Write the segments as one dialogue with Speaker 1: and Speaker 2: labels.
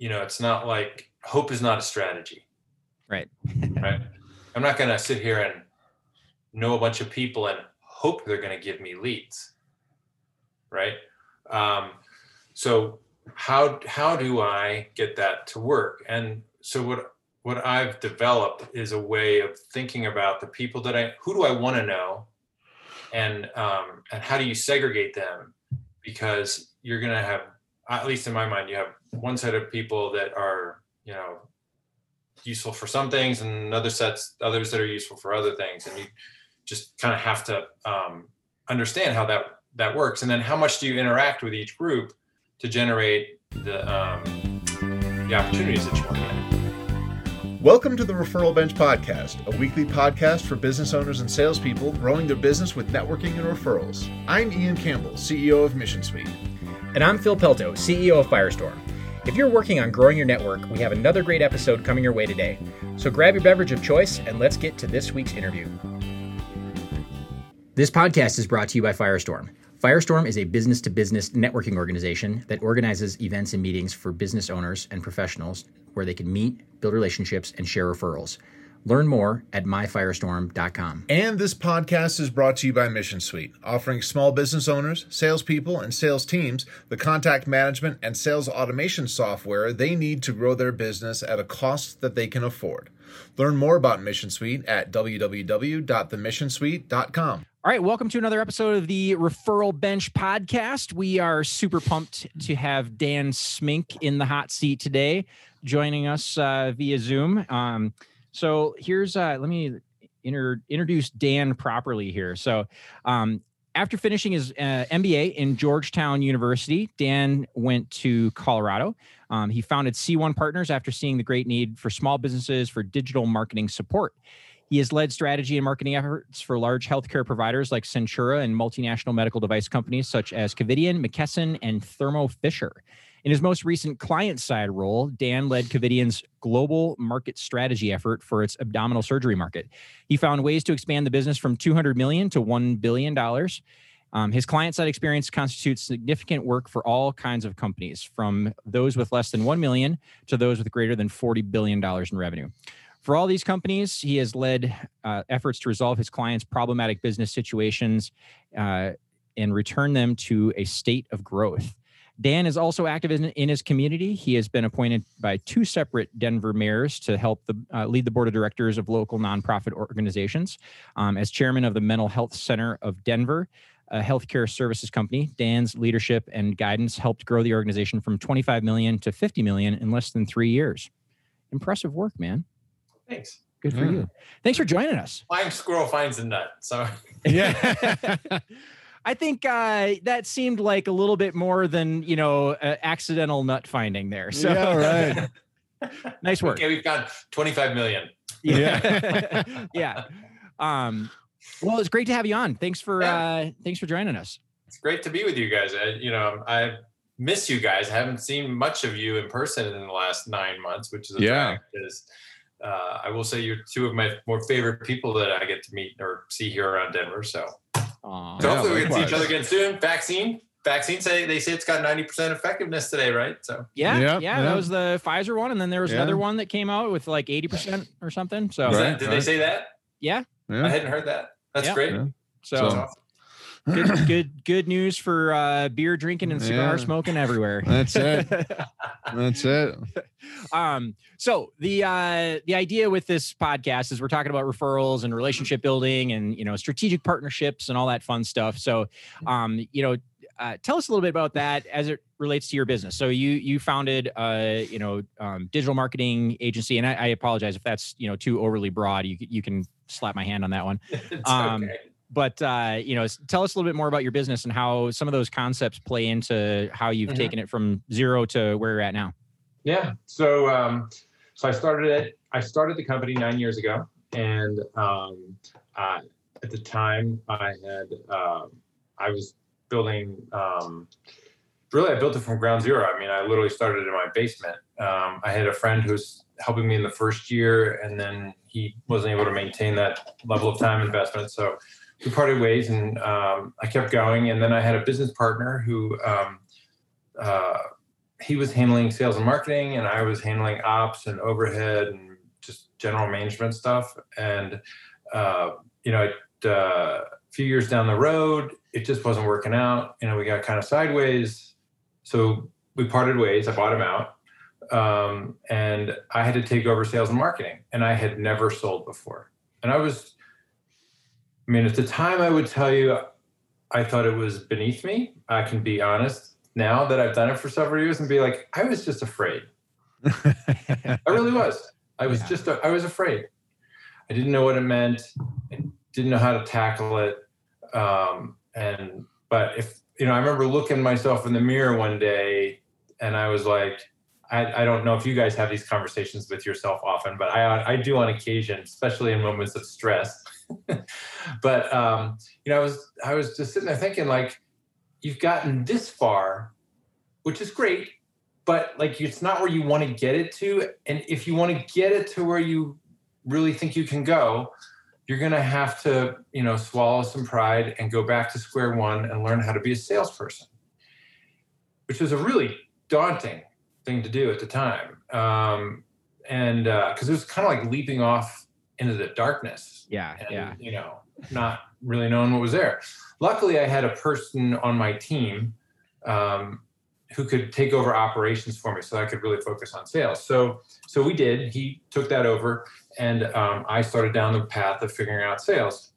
Speaker 1: you know, it's not like hope is not a strategy.
Speaker 2: Right.
Speaker 1: right. I'm not going to sit here and know a bunch of people and hope they're going to give me leads. Right. Um, so how how do I get that to work? And so what what I've developed is a way of thinking about the people that I who do I want to know, and um, and how do you segregate them? Because you're going to have at least in my mind, you have one set of people that are you know useful for some things and other sets others that are useful for other things. And you just kind of have to um, understand how that that works. And then how much do you interact with each group to generate the um, the opportunities that you want to get?
Speaker 3: Welcome to the referral bench podcast a weekly podcast for business owners and salespeople growing their business with networking and referrals. I'm ian campbell ceo of mission suite
Speaker 2: and i'm phil pelto ceo of firestorm if you're working on growing your network, we have another great episode coming your way today. So grab your beverage of choice and let's get to this week's interview. This podcast is brought to you by Firestorm. Firestorm is a business to business networking organization that organizes events and meetings for business owners and professionals where they can meet, build relationships, and share referrals. Learn more at myfirestorm.com.
Speaker 3: And this podcast is brought to you by Mission Suite, offering small business owners, salespeople, and sales teams the contact management and sales automation software they need to grow their business at a cost that they can afford. Learn more about Mission Suite at www.themissionsuite.com.
Speaker 2: All right, welcome to another episode of the Referral Bench podcast. We are super pumped to have Dan Smink in the hot seat today, joining us uh, via Zoom. Um, so here's uh, let me inter- introduce Dan properly here. So um, after finishing his uh, MBA in Georgetown University, Dan went to Colorado. Um, he founded C1 Partners after seeing the great need for small businesses for digital marketing support. He has led strategy and marketing efforts for large healthcare providers like Centura and multinational medical device companies such as Covidien, McKesson, and Thermo Fisher. In his most recent client side role, Dan led Covidien's global market strategy effort for its abdominal surgery market. He found ways to expand the business from 200 million to 1 billion dollars. Um, his client side experience constitutes significant work for all kinds of companies, from those with less than 1 million to those with greater than 40 billion dollars in revenue. For all these companies, he has led uh, efforts to resolve his clients' problematic business situations uh, and return them to a state of growth. Dan is also active in, in, his community. He has been appointed by two separate Denver mayors to help the, uh, lead the board of directors of local nonprofit organizations. Um, as chairman of the Mental Health Center of Denver, a healthcare services company, Dan's leadership and guidance helped grow the organization from 25 million to 50 million in less than three years. Impressive work, man.
Speaker 1: Thanks.
Speaker 2: Good for yeah. you. Thanks for joining us.
Speaker 1: Flying squirrel finds a nut. So
Speaker 2: yeah. I think uh, that seemed like a little bit more than you know accidental nut finding there. So
Speaker 3: yeah,
Speaker 2: right. nice work.
Speaker 1: Okay, we've got 25 million.
Speaker 2: Yeah. yeah. Um, well, it's great to have you on. Thanks for yeah. uh, thanks for joining us.
Speaker 1: It's great to be with you guys. I, you know, I miss you guys. I haven't seen much of you in person in the last nine months, which is a
Speaker 3: yeah. fact.
Speaker 1: Is uh, I will say you're two of my more favorite people that I get to meet or see here around Denver. So Aww. So hopefully we can see each other again soon. Vaccine, vaccine say they say it's got 90% effectiveness today, right? So
Speaker 2: yeah, yeah, yeah, that was the Pfizer one, and then there was yeah. another one that came out with like 80% or something. So
Speaker 1: right, that, did right. they say that?
Speaker 2: Yeah.
Speaker 1: I hadn't heard that. That's great.
Speaker 2: So, so good good good news for uh, beer drinking and cigar yeah. smoking everywhere.
Speaker 3: That's it. That's it.
Speaker 2: Um, so the uh, the idea with this podcast is we're talking about referrals and relationship building and you know strategic partnerships and all that fun stuff. So um, you know, uh, tell us a little bit about that as it relates to your business. So you you founded uh, you know um, digital marketing agency, and I, I, apologize if that's you know too overly broad. You you can slap my hand on that one.
Speaker 1: Um, okay
Speaker 2: but uh, you know, tell us a little bit more about your business and how some of those concepts play into how you've mm-hmm. taken it from zero to where you're at now.
Speaker 1: Yeah. So, um, so I started it. I started the company nine years ago, and um, uh, at the time, I had uh, I was building. Um, really, I built it from ground zero. I mean, I literally started in my basement. Um, I had a friend who was helping me in the first year, and then he wasn't able to maintain that level of time investment. So we parted ways and um, I kept going. And then I had a business partner who um, uh, he was handling sales and marketing, and I was handling ops and overhead and just general management stuff. And uh, you know, it, uh, a few years down the road, it just wasn't working out. You know, we got kind of sideways, so we parted ways. I bought him out, um, and I had to take over sales and marketing, and I had never sold before. And I was, I mean, at the time, I would tell you, I thought it was beneath me. I can be honest now that I've done it for several years and be like, I was just afraid. I really was. I was
Speaker 2: Yeah.
Speaker 1: just, I was afraid. I didn't know what it meant. I didn't know how to tackle it. Um, and, but if, you know, I remember looking myself in the mirror one day and I was like, I, I don't know if you guys have these conversations with yourself often, but I, I do on occasion, especially in moments of stress. but, um, you know, I was, I was just sitting there thinking like, you've gotten this far, which is great, but like it's not where you want to get it to. And if you want to get it to where you really think you can go, you're going to have to, you know, swallow some pride and go back to square one and learn how to be a salesperson, which was a really daunting thing to do at the time. Um, and because it was kind of like leaping off into the darkness
Speaker 2: yeah,
Speaker 1: and,
Speaker 2: yeah.
Speaker 1: you know, not really knowing what was there. Luckily, I had a person on my team um, who could take over operations for me, so I could really focus on sales. So, so we did. He took that over, and um, I started down the path of figuring out sales.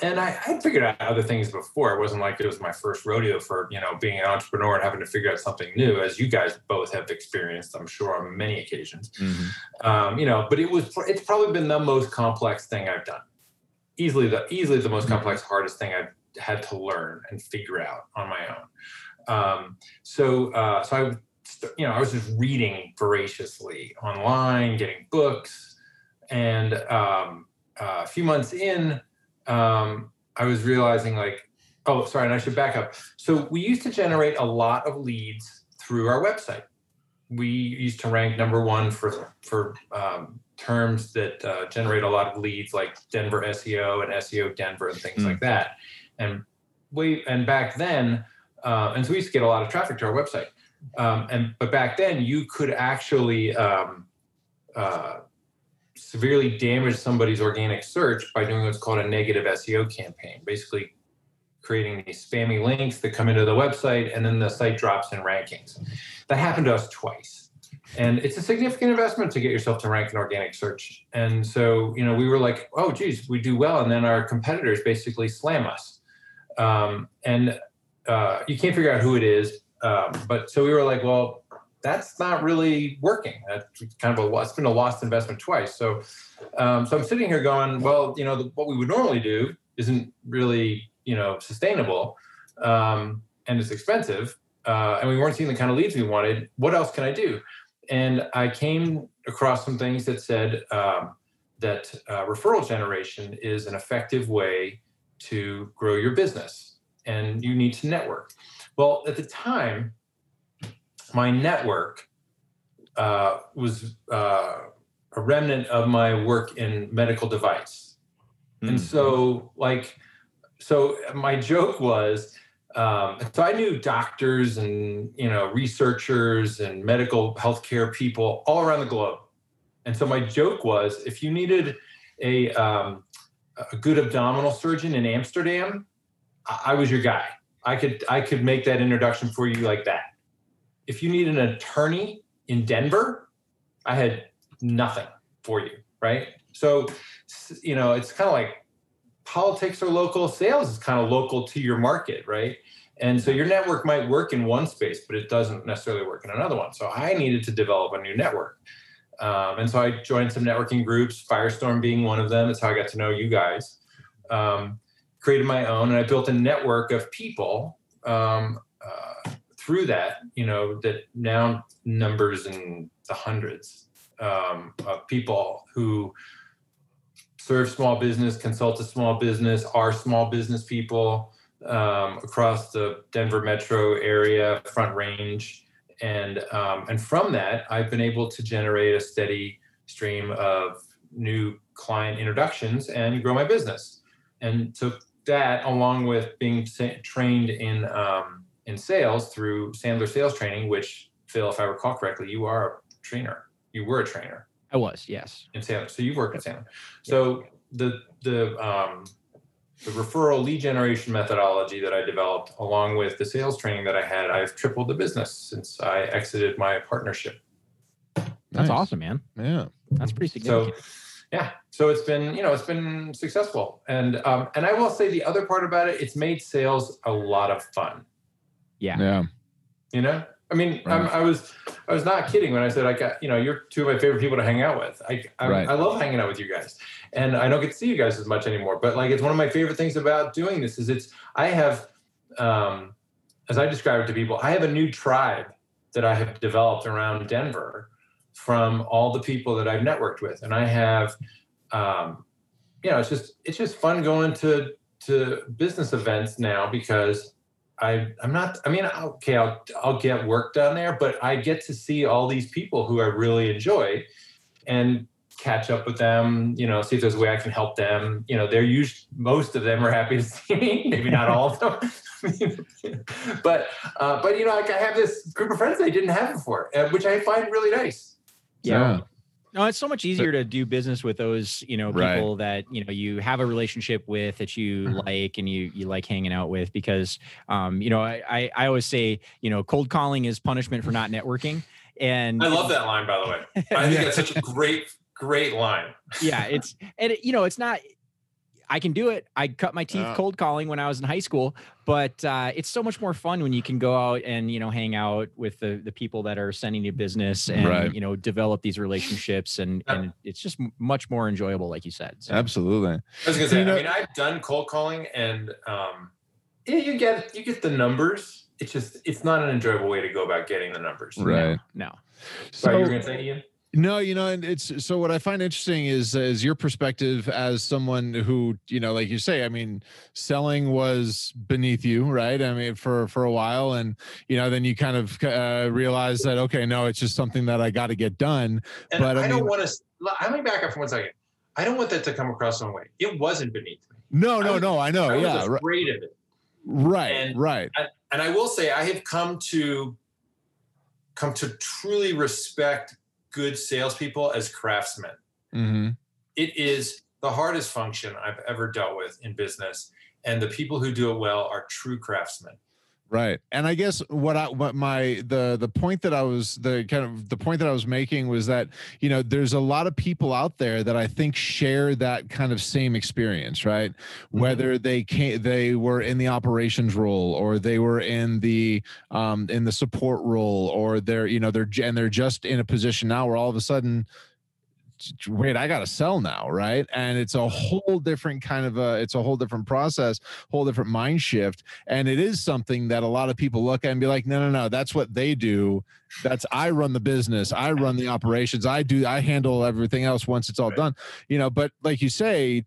Speaker 1: And I had figured out other things before. It wasn't like it was my first rodeo for you know being an entrepreneur and having to figure out something new, as you guys both have experienced, I'm sure, on many occasions
Speaker 2: Mhm.
Speaker 1: um, you know but it was it's probably been the most complex thing i've done easily the easily the most
Speaker 2: Mhm.
Speaker 1: complex hardest thing i've had to learn and figure out on my own um, so uh, so i you know i was just reading voraciously online getting books and um, uh, a few months in um, i was realizing like oh sorry and i should back up so we used to generate a lot of leads through our website we used to rank number one for for um, terms that uh, generate a lot of leads, like Denver SEO and SEO Denver and things
Speaker 2: Mm.
Speaker 1: like that. And we and back then, uh, and so we used to get a lot of traffic to our website. Um, and but back then, you could actually um, uh, severely damage somebody's organic search by doing what's called a negative SEO campaign, basically creating these spammy links that come into the website and then the site drops in rankings. That happened to us twice. And it's a significant investment to get yourself to rank in organic search. And so, you know, we were like, oh, geez, we do well. And then our competitors basically slam us. Um, and uh, you can't figure out who it is. Um, but so we were like, well, that's not really working. That's kind of a it's been a lost investment twice. So, um, so I'm sitting here going, well, you know, the, what we would normally do isn't really, you know, sustainable, um, and it's expensive, uh, and we weren't seeing the kind of leads we wanted. What else can I do? And I came across some things that said um, that uh, referral generation is an effective way to grow your business, and you need to network. Well, at the time, my network uh, was uh, a remnant of my work in medical device. And
Speaker 2: Mm.
Speaker 1: so, like, so my joke was, um, so I knew doctors and you know researchers and medical healthcare people all around the globe. And so my joke was, if you needed a um, a good abdominal surgeon in Amsterdam, I, I was your guy. I could I could make that introduction for you like that. If you need an attorney in Denver, I had nothing for you, right? So, you know, it's kind of like politics are local, sales is kind of local to your market, right? And so your network might work in one space, but it doesn't necessarily work in another one. So I needed to develop a new network. Um, and so I joined some networking groups, Firestorm being one of them. That's how I got to know you guys. Um, created my own, and I built a network of people um, uh, through that, you know, that now numbers in the hundreds um, of people who serve small business, consult to small business, are small business people um, across the Denver metro area, Front Range, and um, and from that, I've been able to generate a steady stream of new client introductions and grow my business. And so that, along with being trained in um, in sales through Sandler Sales Training, which Phil, if I recall correctly, you are a trainer. You were a trainer
Speaker 2: I was, yes.
Speaker 1: in Sandler. So you've worked at Sandler. So the the um, the referral lead generation methodology that I developed, along with the sales training that I had, I've tripled the business since I exited my partnership.
Speaker 2: That's
Speaker 4: Nice.
Speaker 2: awesome, man.
Speaker 4: Yeah.
Speaker 2: That's pretty significant.
Speaker 1: So yeah, so it's been you know it's been successful, and um, and I will say the other part about it, it's made sales a lot of fun.
Speaker 2: Yeah.
Speaker 4: Yeah.
Speaker 1: You know, I mean, I'm,
Speaker 4: Right.
Speaker 1: I was I was not kidding when I said I got you know you're two of my favorite people to hang out with. I I,
Speaker 4: Right.
Speaker 1: I love hanging out with you guys, and I don't get to see you guys as much anymore. But like, it's one of my favorite things about doing this is it's I have, um, as I describe it to people, I have a new tribe that I have developed around Denver from all the people that I've networked with, and I have, um, you know, it's just it's just fun going to to business events now because I I'm not I mean okay I'll I'll get work done there but I get to see all these people who I really enjoy and catch up with them you know see if there's a way I can help them. You know they're usually most of them are happy to see me maybe not all of them. But uh, but you know like I have this group of friends I didn't have before uh, which I find really nice.
Speaker 4: Yeah.
Speaker 2: No, it's so much easier to do business with those, you know,
Speaker 4: Right.
Speaker 2: people that you know you have a relationship with that you
Speaker 1: Mhm.
Speaker 2: like and you you like hanging out with because, um, you know, I, I I always say, you know, cold calling is punishment for not networking, and
Speaker 1: I love that line by the way I think that's such a great great line
Speaker 2: yeah, it's and it, you know, it's not. I can do it. I cut my teeth
Speaker 4: Yeah.
Speaker 2: cold calling when I was in high school, but uh, it's so much more fun when you can go out and you know hang out with the the people that are sending you business and
Speaker 4: Right.
Speaker 2: you know develop these relationships and
Speaker 1: Yeah.
Speaker 2: and it's just much more enjoyable, like you said. So,
Speaker 4: Absolutely.
Speaker 1: I was gonna say,
Speaker 4: You know-
Speaker 1: I mean, I've done cold calling, and um, yeah, you get you get the numbers. It's just it's not an enjoyable way to go about getting the numbers.
Speaker 4: Right.
Speaker 2: no,
Speaker 1: Sorry, you were gonna say, Ian?
Speaker 4: No, you know, and it's so what I find interesting is is your perspective as someone who, you know, like you say, I mean, selling was beneath you, right? I mean, for for a while, and you know, then you kind of uh, realize that okay, no, it's just something that I got to get done.
Speaker 1: And
Speaker 4: But, I
Speaker 1: I, don't want to. Let me back up for one second. I don't want that to come across some way. It wasn't beneath me.
Speaker 4: No,
Speaker 1: I
Speaker 4: no,
Speaker 1: was-
Speaker 4: no, I know,
Speaker 1: I
Speaker 4: yeah, right,
Speaker 1: afraid of it.
Speaker 4: right,
Speaker 1: and-
Speaker 4: right,
Speaker 1: And I will say, I have come to come to truly respect good salespeople as craftsmen.
Speaker 4: hmm
Speaker 1: it is the hardest function I've ever dealt with in business. And the people who do it well are true craftsmen.
Speaker 4: Right. And I guess what I what my the the point that I was the kind of the point that I was making was that, you know, there's a lot of people out there that I think share that kind of same experience, right? Whether they came they were in the operations role or they were in the um in the support role or they're, you know, they're and they're just in a position now where all of a sudden wait i gotta sell now right? And it's a whole different kind of a it's a whole different process whole different mind shift and it is something that a lot of people look at and be like no no no that's what they do. That's i run the business. I run the operations. I do i handle everything else once it's all
Speaker 1: Right.
Speaker 4: done. You know but like you say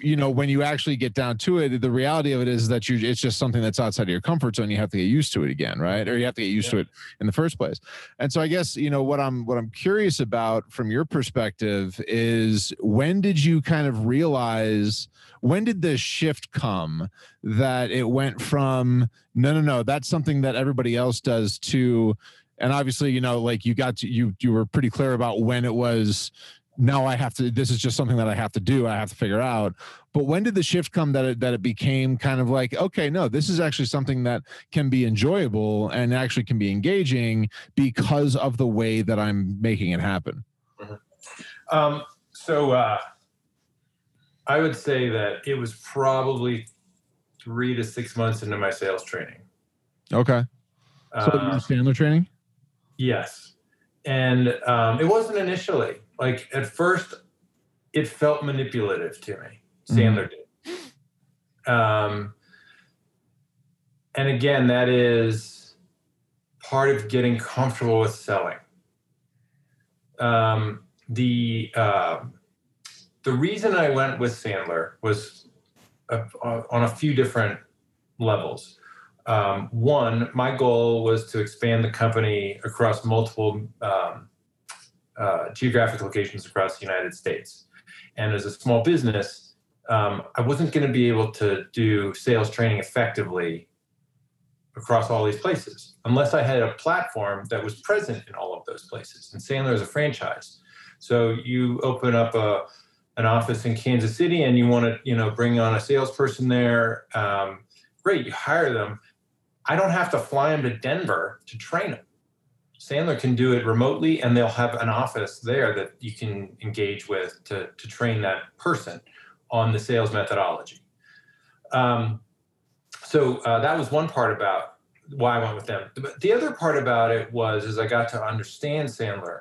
Speaker 4: you know when you actually get down to it the reality of it is that you it's just something that's outside of your comfort zone. You have to get used to it again right? Or you have to get used to it in the first place. And so i guess you know what i'm what i'm curious about from your perspective is when did you kind of realize when did the shift come that it went from no no no that's something that everybody else does to and obviously you know like you got to you you were pretty clear about when it was now i have to this is just something that i have to do i have to figure out but when did the shift come that it, that it became kind of like okay no this is actually something that can be enjoyable and actually can be engaging because of the way that i'm making it happen
Speaker 1: Um, so uh, I would say that it was probably three to six months into my sales training.
Speaker 4: okay so
Speaker 1: Uh,
Speaker 4: Sandler training
Speaker 1: Yes. And um, it wasn't initially. Like at first, it felt manipulative to me. Sandler did. Um, and again, that is part of getting comfortable with selling. Um, the uh, the reason I went with Sandler was uh, on a few different levels. Um, one, my goal was to expand the company across multiple um, uh, geographic locations across the United States. And as a small business, um, I wasn't going to be able to do sales training effectively across all these places unless I had a platform that was present in all of those places. And Sandler is a franchise. So you open up a an office in Kansas City and you want to, you know, bring on a salesperson there. Um, great, you hire them. I don't have to fly them to Denver to train them. Sandler can do it remotely, and they'll have an office there that you can engage with to, to train that person on the sales methodology. Um, so uh, that was one part about why I went with them. The other part about it was, as I got to understand Sandler,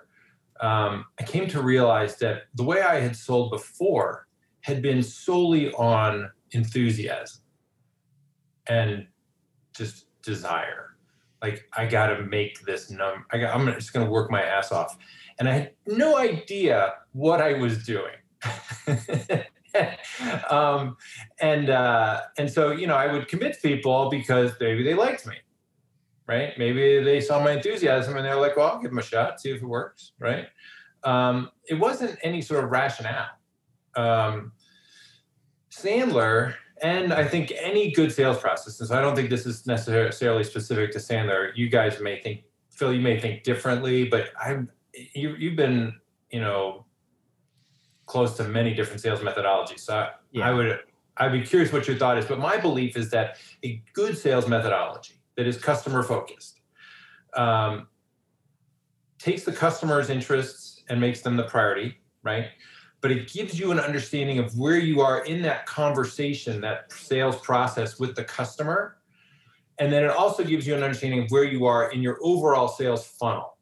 Speaker 1: um, I came to realize that the way I had sold before had been solely on enthusiasm and just desire like I got to make this number. I got, I'm just going to work my ass off, and I had no idea what I was doing. um, and uh, and so you know I would commit people because maybe they liked me, right? Maybe they saw my enthusiasm and they're like, well, I'll give them a shot, see if it works, right? Um, it wasn't any sort of rationale. Um, Sandler and I think any good sales process, and so I don't think this is necessarily specific to Sandler. You guys may think, Phil, you may think differently, but I'm you you've been, you know, close to many different sales methodologies. So I, yeah. I would I'd be curious what your thought is, but my belief is that a good sales methodology that is customer focused um, takes the customer's interests and makes them the priority, right? But it gives you an understanding of where you are in that conversation, that sales process with the customer. And then it also gives you an understanding of where you are in your overall sales funnel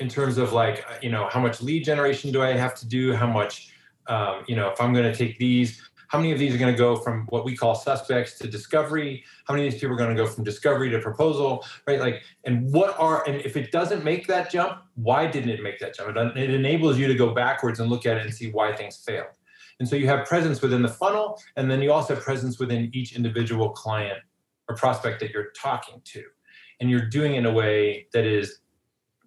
Speaker 1: in terms of like, you know, how much lead generation do I have to do? How much, um, you know, if I'm going to take these, how many of these are going to go from what we call suspects to discovery? How many of these people are going to go from discovery to proposal right? Like and what are and if it doesn't make that jump why didn't it make that jump? It, enables you to go backwards and look at it and see why things failed. And so you have presence within the funnel and then you also have presence within each individual client or prospect that you're talking to. And you're doing it in a way that is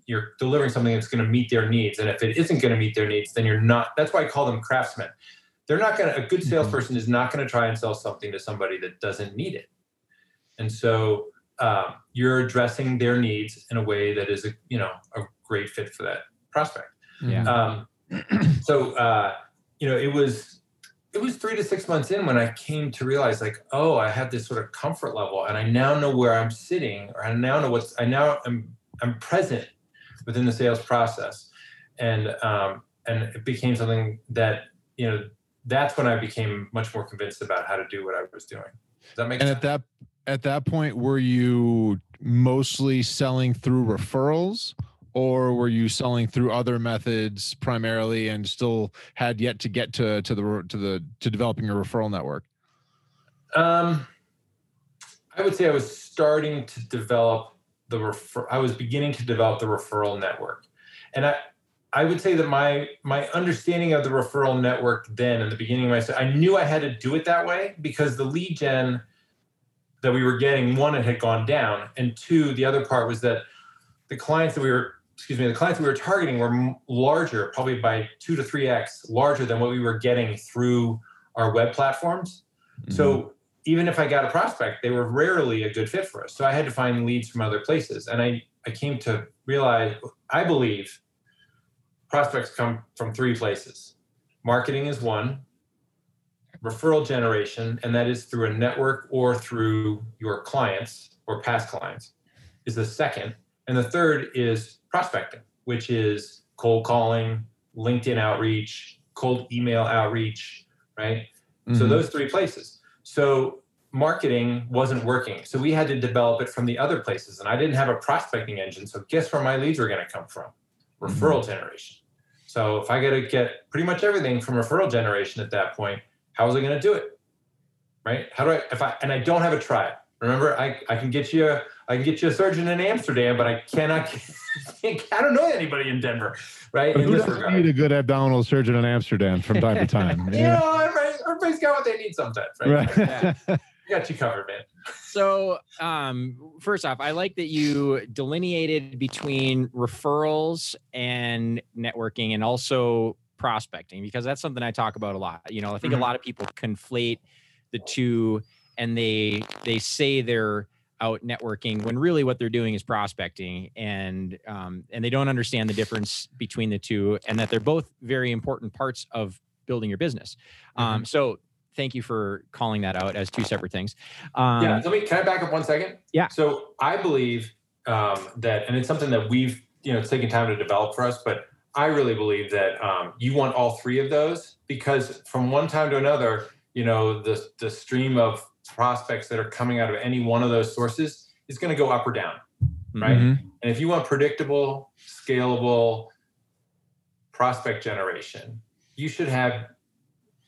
Speaker 1: you're delivering something that's going to meet their needs. And if it isn't going to meet their needs then you're not that's why i call them craftsmen they're not going to a good mm-hmm. salesperson is not going to try and sell something to somebody that doesn't need it and so um, you're addressing their needs in a way that is a you know a great fit for that prospect yeah um, so uh, you know it was it was three to six months in when I came to realize like, oh, I have this sort of comfort level and I now know where I'm sitting or I now know what's I now am I'm present within the sales process. And um, and it became something that, you know, that's when I became much more convinced about how to do what I was doing. Does that make
Speaker 4: and
Speaker 1: sense?
Speaker 4: at that at that point, were you mostly selling through referrals? Or were you selling through other methods primarily, and still had yet to get to to the to the to developing a referral network?
Speaker 1: Um, I would say I was starting to develop the refer. I was beginning to develop the referral network, and I I would say that my my understanding of the referral network then in the beginning of my I knew I had to do it that way because the lead gen that we were getting one it had gone down. And two the other part was that the clients that we were excuse me the clients we were targeting were larger probably by 2 to 3x larger than what we were getting through our web platforms. Mm-hmm. so even if I got a prospect they were rarely a good fit for us. So I had to find leads from other places. And I I came to realize I believe prospects come from three places. Marketing is one, referral generation, and that is through a network or through your clients or past clients, is the second. And the third is prospecting, which is cold calling, LinkedIn outreach, cold email outreach, right? Mm-hmm. So those three places. So marketing wasn't working. So we had to develop it from the other places. And I didn't have a prospecting engine. So guess where my leads were going to come from? Referral mm-hmm. generation. So if I got to get pretty much everything from referral generation at that point, how was I going to do it? Right? How do I if I and I don't have a tribe? Remember, I, I can get you a, I can get you a surgeon in Amsterdam, but I cannot. I don't know anybody in Denver, right?
Speaker 4: But in who doesn't need a good abdominal surgeon in Amsterdam from time to time?
Speaker 1: you yeah. know, everybody, everybody's got what they need sometimes, right? right. Got you covered, man.
Speaker 2: So, um, first off, I like that you delineated between referrals and networking, and also prospecting because that's something I talk about a lot. You know, I think mm-hmm. a lot of people conflate the two, and they they say they're out networking when really what they're doing is prospecting and um, and they don't understand the difference between the two and that they're both very important parts of building your business um, so thank you for calling that out as two separate things um,
Speaker 1: yeah. Let me. Can I back up one second?
Speaker 2: Yeah.
Speaker 1: So I believe um, that, and it's something that we've, you know, it's taken time to develop for us, but I really believe that um, you want all three of those because from one time to another, you know, the the stream of prospects that are coming out of any one of those sources is going to go up or down, right?
Speaker 4: Mhm.
Speaker 1: And if you want predictable, scalable prospect generation, you should have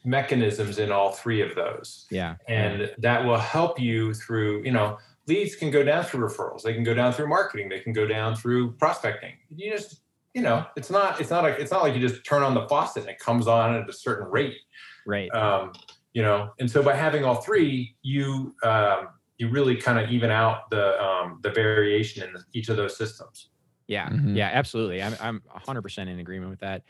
Speaker 1: mechanisms in all three of those.
Speaker 2: Yeah
Speaker 1: and that will help you through you know leads can go down through referrals. They can go down through marketing. They can go down through prospecting. You just you know it's not it's not like it's not like you just turn on the faucet and it comes on at a certain rate.
Speaker 2: Right.
Speaker 1: Um, you know and so by having all three you um, you really kind of even out the um, the variation in each of those systems.
Speaker 2: Yeah,
Speaker 4: Mhm.
Speaker 2: yeah, absolutely. I'm I'm 100% in agreement with that.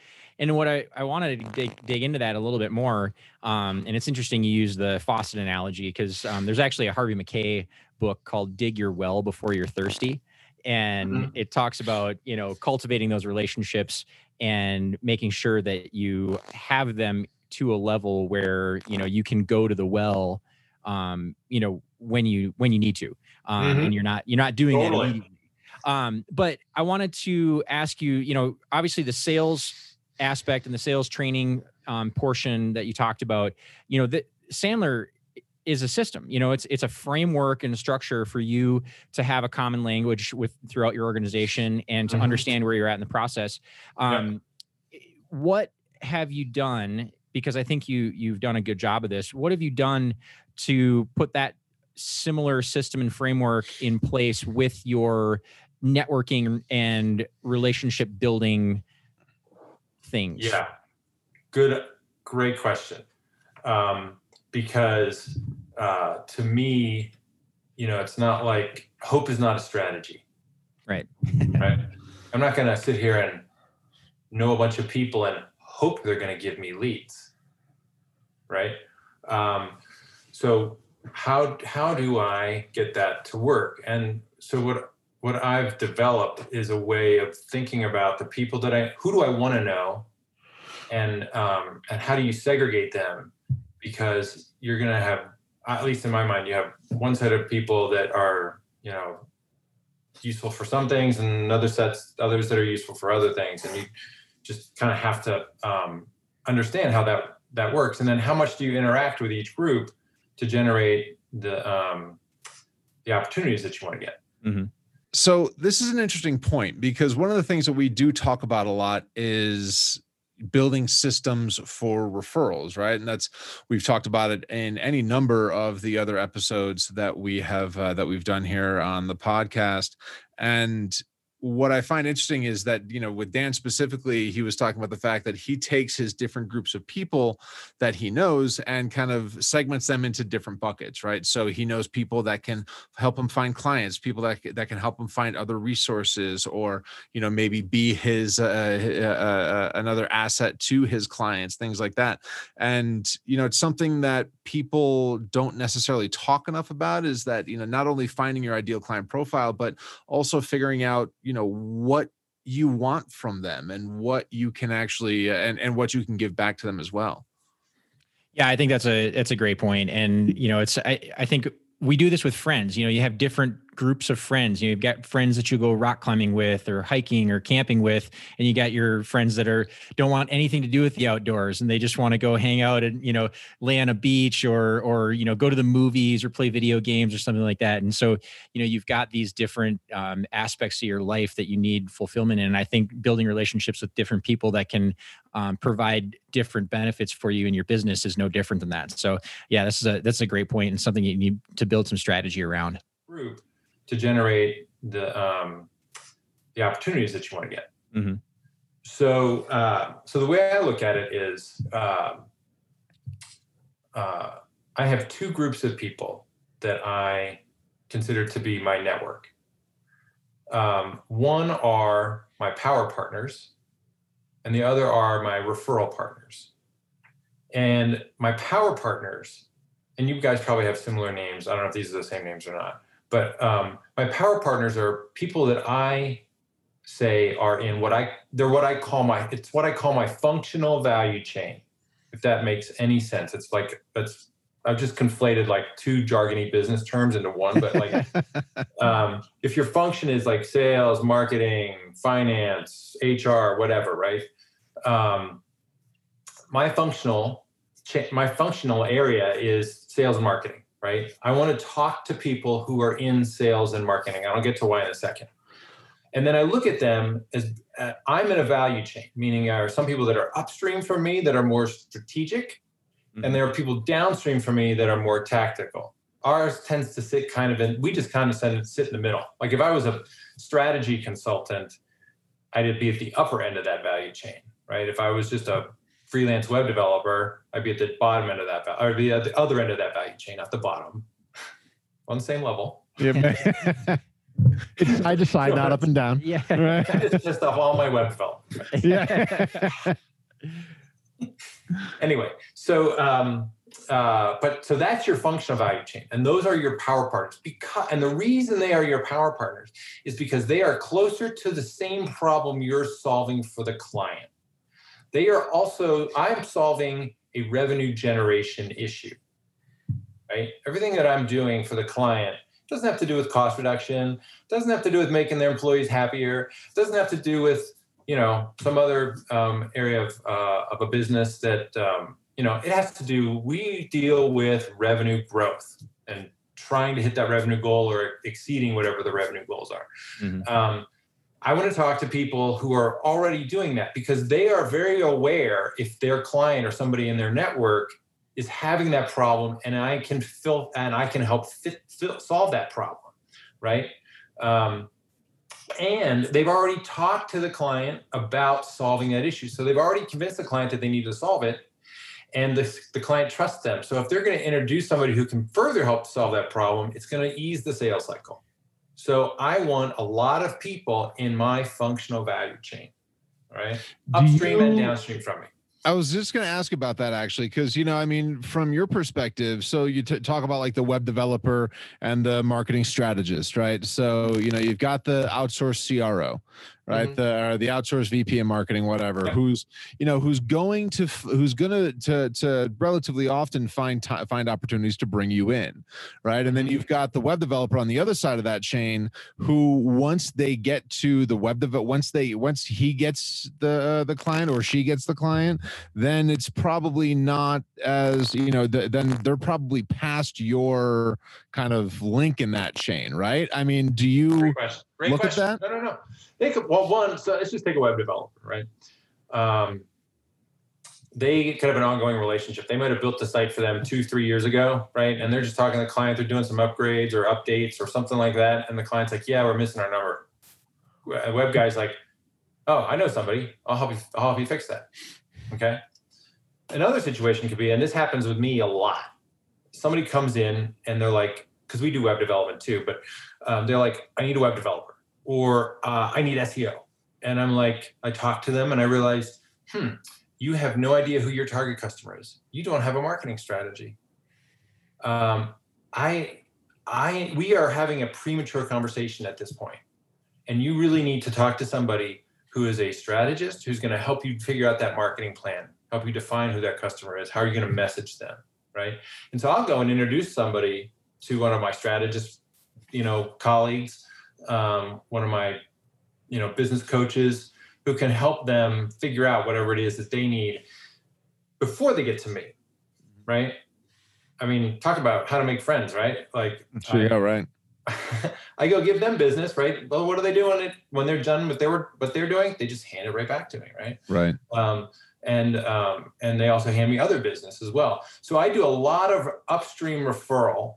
Speaker 2: And what I I wanted to dig, dig into that a little bit more, um, and it's interesting you use the faucet analogy because um, there's actually a Harvey Mackay book called "Dig Your Well Before You're Thirsty," and
Speaker 1: Mhm.
Speaker 2: it talks about you know cultivating those relationships and making sure that you have them to a level where you know you can go to the well, um, you know when you when you need to, um,
Speaker 1: Mhm.
Speaker 2: and you're not you're not doing
Speaker 1: Totally.
Speaker 2: immediately. Um, but I wanted to ask you, you know, obviously the sales aspect and the sales training um, portion that you talked about, you know, that Sandler is a system. You know, it's it's a framework and a structure for you to have a common language with throughout your organization and to
Speaker 1: Mhm.
Speaker 2: understand where you're at in the process. Um, What have you done? Because I think you you've done a good job of this. What have you done to put that similar system and framework in place with your networking and relationship building things?
Speaker 1: Yeah, good, great question. Um, because uh, to me, you know, it's not like hope is not a strategy.
Speaker 2: Right.
Speaker 1: right. I'm not going to sit here and know a bunch of people and hope they're going to give me leads. Right. Um, so how how do I get that to work? And so what what I've developed is a way of thinking about the people that I who do I want to know, and um, and how do you segregate them? Because you're to have, at least in my mind, you have one set of people that are you know useful for some things, and other sets others that are useful for other things, and you just kind of have to um, understand how that that works, and then how much do you interact with each group to generate the um, the opportunities that you want to get.
Speaker 4: So this is an interesting point because one of the things that we do talk about a lot is building systems for referrals, right? And that's we've talked about it in any number of the other episodes that we have uh, that we've done here on the podcast. And what I find interesting is that you know with Dan specifically, he was talking about the fact that he takes his different groups of people that he knows and kind of segments them into different buckets, right? So he knows people that can help him find clients, people that that can help him find other resources, or you know maybe be his uh, uh, uh, another asset to his clients, things like that. And you know it's something that people don't necessarily talk enough about is that you know not only finding your ideal client profile, but also figuring out you know what you want from them and what you can actually uh, and and what you can give back to them as well.
Speaker 2: Yeah, I think that's a that's a great point, and you know, it's I I think we do this with friends. You know, you have different groups of friends. You know, you've got friends that you go rock climbing with, or hiking, or camping with, and you got your friends that are don't want anything to do with the outdoors, and they just want to go hang out and you know lay on a beach, or or you know go to the movies or play video games or something like that. And so you know you've got these different um, aspects of your life that you need fulfillment in. And I think building relationships with different people that can um, provide different benefits for you in your business is no different than that. So yeah, this is a that's a great point and something you need to build some strategy around.
Speaker 1: To generate the um, the opportunities that you want to get.
Speaker 2: Mhm.
Speaker 1: So uh, so the way I look at it is, uh, uh, I have two groups of people that I consider to be my network. Um, one are my power partners, and the other are my referral partners. And my power partners, and you guys probably have similar names. I don't know if these are the same names or not, But um, my power partners are people that I say are in what I they're what I call my it's what I call my functional value chain. If that makes any sense, it's like that's I've just conflated like two jargony business terms into one. But like, um, if your function is like sales, marketing, finance, HR, whatever, right? Um, my functional my functional area is sales and marketing, right? I want to talk to people who are in sales and marketing. I'll get to why in a second. And then I look at them as uh, I'm in a value chain, meaning there are some people that are upstream from me that are more strategic, mm-hmm. and there are people downstream from me that are more tactical. Ours tends to sit kind of in, we just kind of sit in the middle. Like if I was a strategy consultant, I'd be at the upper end of that value chain, right? If I was just a freelance web developer, I'd be at the bottom end of that, or be at the other end of that value chain, not the bottom, on the same level.
Speaker 4: Yeah. it's side to side, not up and down.
Speaker 2: Yeah.
Speaker 1: Right. it's just all my web development.
Speaker 4: Yeah.
Speaker 1: anyway, so um, uh, but so that's your functional value chain, and those are your power partners. Because and the reason they are your power partners is because they are closer to the same problem you're solving for the client. They are also I'm solving a revenue generation issue. Right? Everything that I'm doing for the client doesn't have to do with cost reduction, doesn't have to do with making their employees happier, doesn't have to do with you know some other um, area of, uh, of a business that um, you know it has to do we deal with revenue growth and trying to hit that revenue goal or exceeding whatever the revenue goals are mm-hmm. um, i want to talk to people who are already doing that because they are very aware if their client or somebody in their network is having that problem and i can fill and i can help fit, solve that problem right? Um, and they've already talked to the client about solving that issue. So they've already convinced the client that they need to solve it and the, the client trusts them. So if they're going to introduce somebody who can further help solve that problem it's going to ease the sales cycle so i want a lot of people in my functional value chain right upstream you, and downstream from me
Speaker 4: I was just going to ask about that actually, because you know, I mean, from your perspective, so you t- talk about like the web developer and the marketing strategist, right? So you know, you've got the outsourced CRO, right? Mm-hmm. The the outsourced VP of marketing, whatever, who's you know who's going to who's going to to to relatively often find t- find opportunities to bring you in, right? And then mm-hmm. you've got the web developer on the other side of that chain, who once they get to the web dev, once they once he gets the uh, the client or she gets the client, then it's probably not as you know the, then they're probably past your kind of link in that chain, right? I mean, do you Great
Speaker 1: Great look question. at that? No, no, no. Think of, well, one. So let's just take a web developer, right? Um, they could have an ongoing relationship. They might have built the site for them two, three years ago, right? And they're just talking to the client. They're doing some upgrades or updates or something like that. And the client's like, "Yeah, we're missing our number." A web guy's like, "Oh, I know somebody. I'll help you. I'll help you fix that." Okay. Another situation could be, and this happens with me a lot. Somebody comes in and they're like, because we do web development too, but um, they're like, I need a web developer or uh, I need SEO. And I'm like, I talk to them and I realize, hmm, you have no idea who your target customer is. You don't have a marketing strategy. Um, I, I, we are having a premature conversation at this point, and you really need to talk to somebody who is a strategist who's going to help you figure out that marketing plan, help you define who that customer is, how are you going to message them, right? And so I'll go and introduce somebody to one of my strategist, you know, colleagues, um, one of my, you know, business coaches who can help them figure out whatever it is that they need before they get to me, right? I mean, talk about how to make friends, right? Like, sure, I,
Speaker 4: yeah, right.
Speaker 1: I go give them business, right? Well, what are they doing it when they're done with their what they're doing? They just hand it right back to me, right?
Speaker 4: Right.
Speaker 1: Um, and um, and they also hand me other business as well. So I do a lot of upstream referral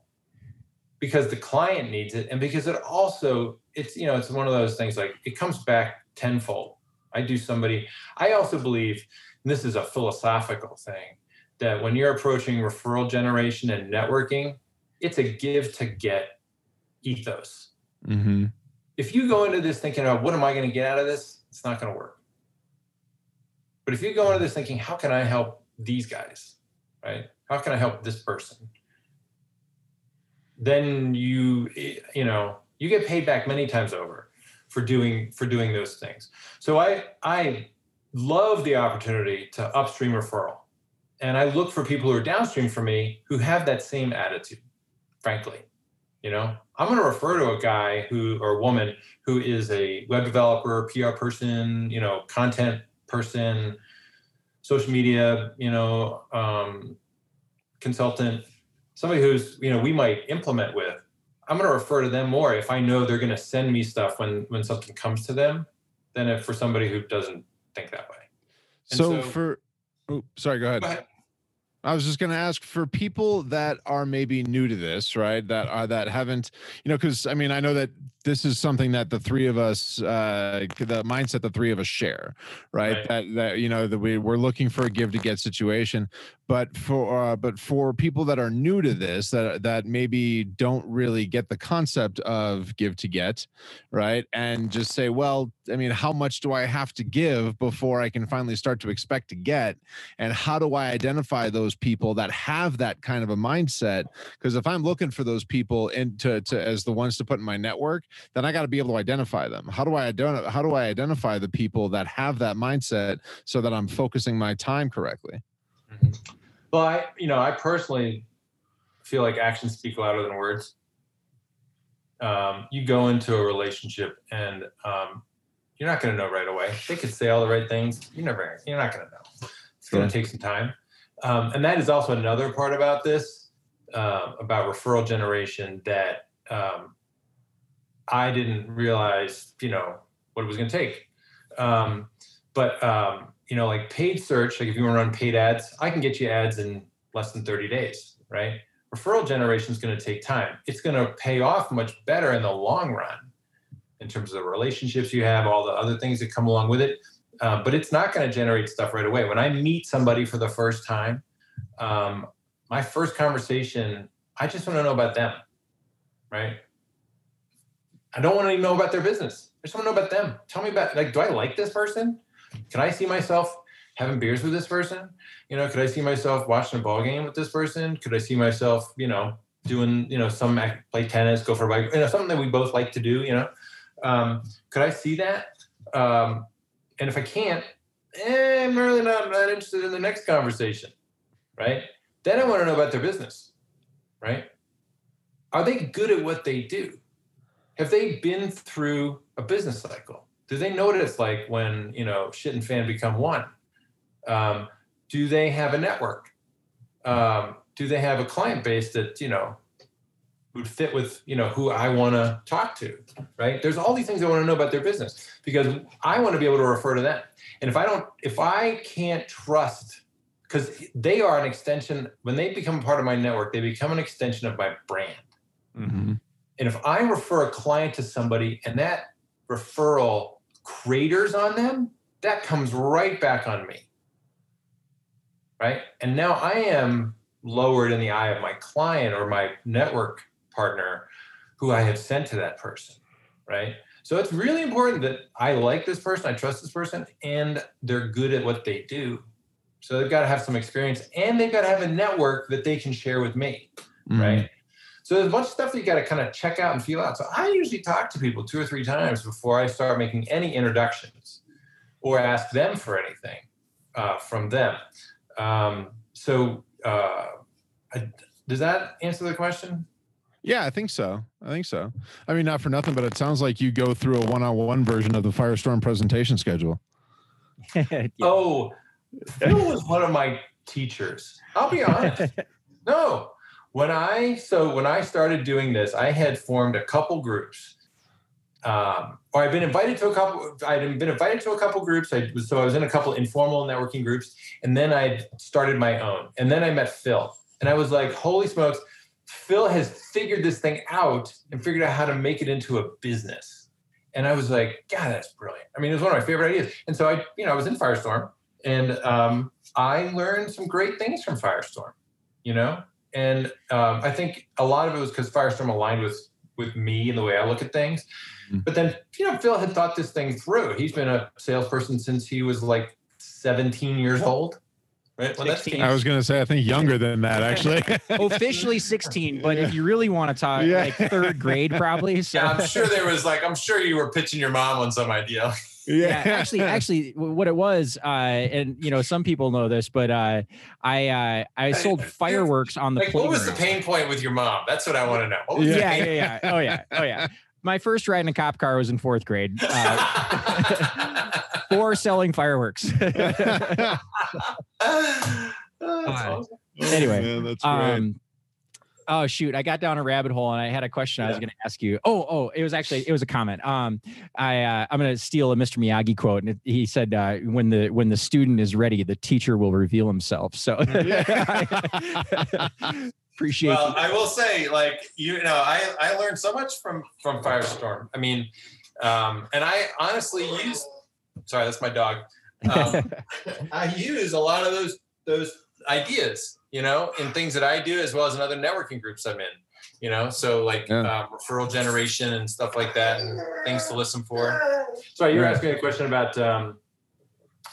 Speaker 1: because the client needs it, and because it also it's you know it's one of those things like it comes back tenfold. I do somebody. I also believe this is a philosophical thing that when you're approaching referral generation and networking, it's a give to get ethos.
Speaker 4: Mm-hmm.
Speaker 1: If you go into this thinking about what am I going to get out of this, it's not going to work. But if you go into this thinking, how can I help these guys? Right? How can I help this person? then you you know you get paid back many times over for doing for doing those things. So I I love the opportunity to upstream referral, and I look for people who are downstream for me who have that same attitude. Frankly, you know, I'm going to refer to a guy who or a woman who is a web developer, PR person, you know, content person, social media, you know, um, consultant, somebody who's you know we might implement with. I'm going to refer to them more if I know they're going to send me stuff when when something comes to them, than if for somebody who doesn't think that way. And
Speaker 4: So, for, oh, sorry, go ahead.
Speaker 1: Go ahead.
Speaker 4: I was just going to ask for people that are maybe new to this, right? That are that haven't, you know, because I mean, I know that this is something that the three of us, uh, the mindset the three of us share, right?
Speaker 1: Right.
Speaker 4: That that you know that we we're looking for a give to get situation, but for uh, but for people that are new to this, that that maybe don't really get the concept of give to get, right? And just say, well, I mean, how much do I have to give before I can finally start to expect to get? and how do i identify those people that have that kind of a mindset because if i'm looking for those people into to, as the ones to put in my network then i got to be able to identify them how do i identify how do i identify the people that have that mindset so that i'm focusing my time correctly
Speaker 1: Mhm. Well, I, you know, I personally feel like actions speak louder than words. Um, you go into a relationship and um, you're not going to know right away. They could say all the right things. You never, you're not going to know. It's going to take some time. Um, and that is also another part about this, uh, about referral generation that um, I didn't realize, you know, what it was going to take. Um, but um, you know, like paid search, like if you want to run paid ads, I can get you ads in less than 30 days, right? Referral generation is going to take time. It's going to pay off much better in the long run in terms of the relationships you have, all the other things that come along with it. Uh, but it's not going to generate stuff right away. When I meet somebody for the first time, um, my first conversation, I just want to know about them, right? I don't want to even know about their business. I just want to know about them. Tell me about like, do I like this person? Can I see myself having beers with this person? You know, could I see myself watching a ball game with this person? Could I see myself, you know, doing, you know, some play tennis, go for a bike, you know, something that we both like to do, you know? Um, could I see that? Um, and if I can't, eh, I'm really not, not interested in the next conversation, right? Then I want to know about their business, right? Are they good at what they do? Have they been through a business cycle? Do they know what it's like when you know shit and fan become one? Um, do they have a network? Um, do they have a client base that you know would fit with you know who I want to talk to? Right? There's all these things I want to know about their business because I want to be able to refer to them. And if I don't, if I can't trust, because they are an extension. When they become part of my network, they become an extension of my brand.
Speaker 4: mm-hmm.
Speaker 1: And if I refer a client to somebody and that referral craters on them, that comes right back on me. Right. And now I am lowered in the eye of my client or my network partner who I have sent to that person. Right. So it's really important that I like this person, I trust this person, and they're good at what they do. So they've got to have some experience and they've got to have a network that they can share with me
Speaker 4: Mm-hmm.
Speaker 1: right? So there's a bunch of stuff that you got to kind of check out and feel out. So I usually talk to people two or three times before I start making any introductions or ask them for anything uh, from them. Um, so uh, I, does that answer the question?
Speaker 4: Yeah, I think so. I think so. I mean, not for nothing, but it sounds like you go through a one-on-one version of the Firestorm presentation schedule.
Speaker 2: Yeah.
Speaker 1: Oh, Phil was one of my teachers. I'll be honest. No, when I so when I started doing this, I had formed a couple groups, um, or I'd been invited to a couple. I'd been invited to a couple groups. I was so I was in a couple informal networking groups, and then I started my own. And then I met Phil, and I was like, "Holy smokes!" Phil has figured this thing out and figured out how to make it into a business. And I was like, God, that's brilliant. I mean, it was one of my favorite ideas. And so I, you know, I was in Firestorm, and um, I learned some great things from Firestorm. You know, and um, I think a lot of it was because Firestorm aligned with with me and the way I look at things.
Speaker 4: Mhm.
Speaker 1: But then, you know, Phil had thought this thing through. He's been a salesperson since he was like 17 years old, right? When that's
Speaker 4: I was gonna say I think younger than that actually.
Speaker 2: Officially 16, but if you really want to talk,
Speaker 4: Yeah.
Speaker 2: like third grade, probably. So.
Speaker 1: yeah, I'm sure there was like I'm sure you were pitching your mom on some idea.
Speaker 2: yeah actually actually what it was uh and you know some people know this but uh i uh i sold fireworks on the
Speaker 1: Like, what was the pain point with your mom? That's what I want to know. What was the
Speaker 2: yeah,
Speaker 1: pain-
Speaker 2: yeah, yeah. Oh yeah. Oh yeah. My first ride in a cop car was in fourth grade. Uh, for selling fireworks.
Speaker 1: Oh, that's awesome.
Speaker 2: Anyway,
Speaker 4: Man, that's great.
Speaker 2: um, oh shoot, I got down a rabbit hole and I had a question I was going to ask you. Oh, oh, it was actually it was a comment. Um, I uh, I'm going to steal a Mr. Miyagi quote, and it, he said, uh, "When the when the student is ready, the teacher will reveal himself." So appreciate.
Speaker 1: Well,
Speaker 2: you.
Speaker 1: I will say, like you know, I I learned so much from from Firestorm. I mean, um, and I honestly use. Sorry, that's my dog. Um, I use a lot of those those ideas, you know, in things that I do as well as in other networking groups I'm in. You know, so like
Speaker 4: Yeah.
Speaker 1: um, referral generation and stuff like that, and things to listen for. Sorry, you were asking a question about um,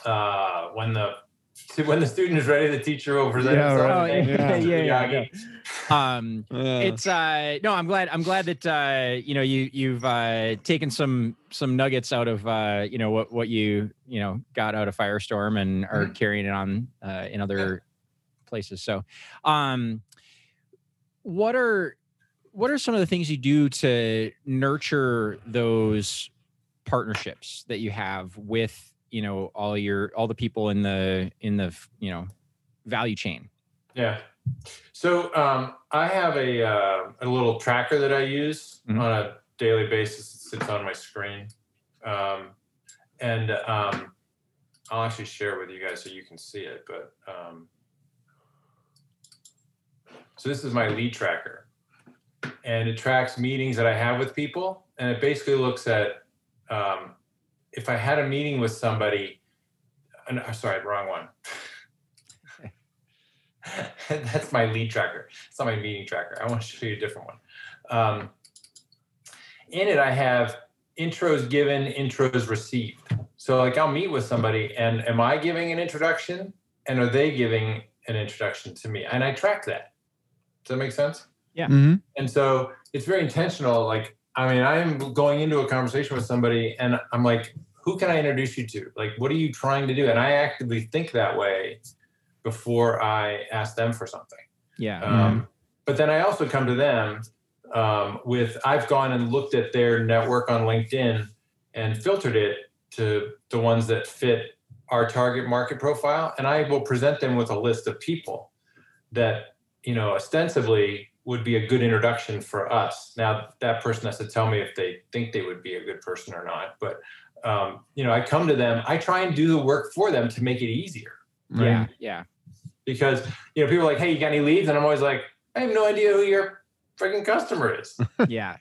Speaker 1: uh, when the when the student is ready, the teacher will present
Speaker 4: Yeah,
Speaker 2: right.
Speaker 1: and
Speaker 2: Yeah,
Speaker 1: then
Speaker 2: yeah, yeah, um, it's uh no i'm glad i'm glad that uh you know you you've uh taken some some nuggets out of uh you know what what you you know got out of firestorm and are carrying it on uh in other places so um what are what are some of the things you do to nurture those partnerships that you have with you know all your all the people in the in the you know value chain
Speaker 1: Yeah. So um, I have a uh, a little tracker that I use
Speaker 2: Mhm.
Speaker 1: on a daily basis. It sits on my screen, um, and um, I'll actually share it with you guys so you can see it. But um, so this is my lead tracker, and it tracks meetings that I have with people, and it basically looks at um, if I had a meeting with somebody. uh, no, sorry, wrong one. That's my lead tracker. It's not my meeting tracker. I want to show you a different one. Um, in it, I have intros given, intros received. So, like, I'll meet with somebody, and am I giving an introduction, and are they giving an introduction to me? And I track that. Does that make sense?
Speaker 4: mhm.
Speaker 1: And so it's very intentional. Like, I mean, I'm going into a conversation with somebody and I'm like, who can I introduce you to? Like, what are you trying to do? And I actively think that way before I ask them for something.
Speaker 2: yeah
Speaker 1: Um, but then I also come to them um, with I've gone and looked at their network on LinkedIn and filtered it to the ones that fit our target market profile, and I will present them with a list of people that you know ostensibly would be a good introduction for us. Now that person has to tell me if they think they would be a good person or not, but um, you know I come to them, I try and do the work for them to make it easier
Speaker 2: yeah yeah
Speaker 1: because you know people are like, "Hey, you got any leads?" And I'm always like, "I have no idea who your freaking customer is."
Speaker 2: yeah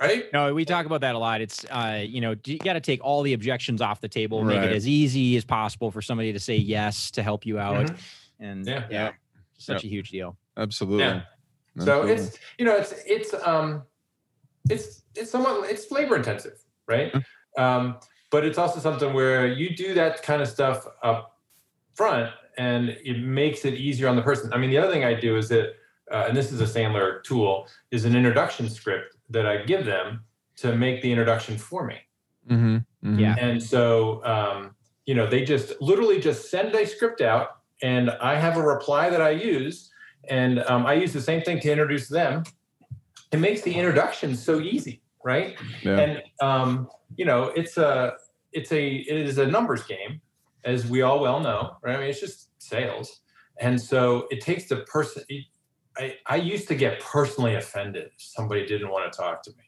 Speaker 1: right?
Speaker 2: No, we talk about that a lot. It's uh, you know, you got to take all the objections off the table, make
Speaker 4: Right.
Speaker 2: it as easy as possible for somebody to say yes to help you out,
Speaker 1: Mhm.
Speaker 2: and
Speaker 1: Yeah.
Speaker 2: yeah, such a huge deal.
Speaker 4: Absolutely.
Speaker 1: Yeah. So it's you know it's it's um it's it's somewhat it's labor intensive, right? Um, but it's also something where you do that kind of stuff up front, and it makes it easier on the person. I mean, the other thing I do is that, uh, and this is a Sandler tool, is an introduction script that I give them to make the introduction for me.
Speaker 4: Mhm, mhm.
Speaker 2: Yeah.
Speaker 1: And so, um, you know, they just literally just send a script out, and I have a reply that I use, and um, I use the same thing to introduce them. It makes the introduction so easy, right?
Speaker 4: Yeah.
Speaker 1: And um, you know, it's a it's a it is a numbers game, as we all well know, right? I mean, it's just sales, and so it takes the person. I I used to get personally offended if somebody didn't want to talk to me,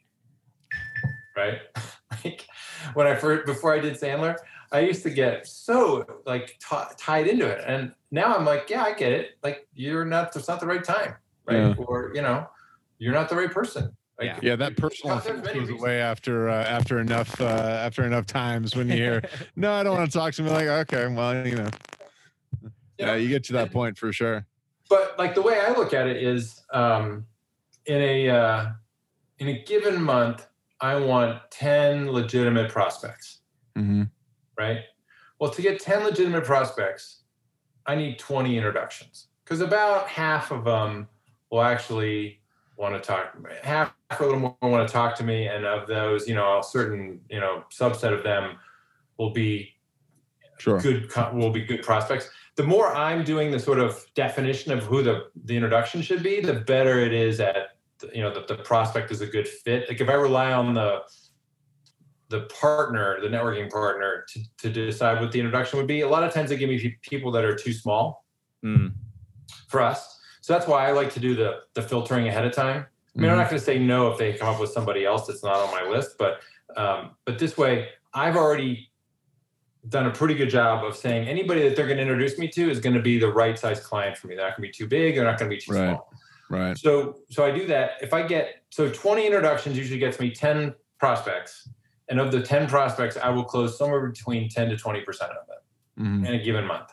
Speaker 1: right? like when I first before I did Sandler, I used to get so like t- tied into it, and now I'm like, yeah, I get it. Like you're not, it's not the right time, right? Or you know, you're not the right person. Like,
Speaker 2: Yeah.
Speaker 4: Yeah, that personal
Speaker 1: There's
Speaker 4: offense
Speaker 1: many
Speaker 4: goes
Speaker 1: reasons.
Speaker 4: away after uh, after enough uh, after enough times when you hear, no, I don't want to talk to me. Like, okay, well, you know,
Speaker 1: You
Speaker 4: yeah, you get to that point for sure.
Speaker 1: but like the way I look at it is, um, in a uh, in a given month, I want ten legitimate prospects.
Speaker 4: hmm
Speaker 1: right? Well, to get 10 legitimate prospects, I need 20 introductions because about half of them will actually want to talk. to me. Half a little more want to talk to me, and of those, you know, a certain you know subset of them will be
Speaker 4: Sure.
Speaker 1: good will be good prospects. The more I'm doing the sort of definition of who the the introduction should be, the better it is at you know the, the prospect is a good fit. Like if I rely on the the partner, the networking partner, to, to decide what the introduction would be, a lot of times they give me people that are too small
Speaker 2: Mm.
Speaker 1: for us. So that's why I like to do the the filtering ahead of time. I mean, I'm not going to say no if they come up with somebody else that's not on my list, but um, but this way, I've already done a pretty good job of saying anybody that they're going to introduce me to is going to be the right size client for me. They're not going to be too big. They're not going to be too
Speaker 4: Right.
Speaker 1: small.
Speaker 4: Right.
Speaker 1: So so I do that. If I get so 20 introductions usually gets me 10 prospects, and of the 10 prospects, I will close somewhere between 10 to 20 percent of them
Speaker 4: Mhm.
Speaker 1: in a given month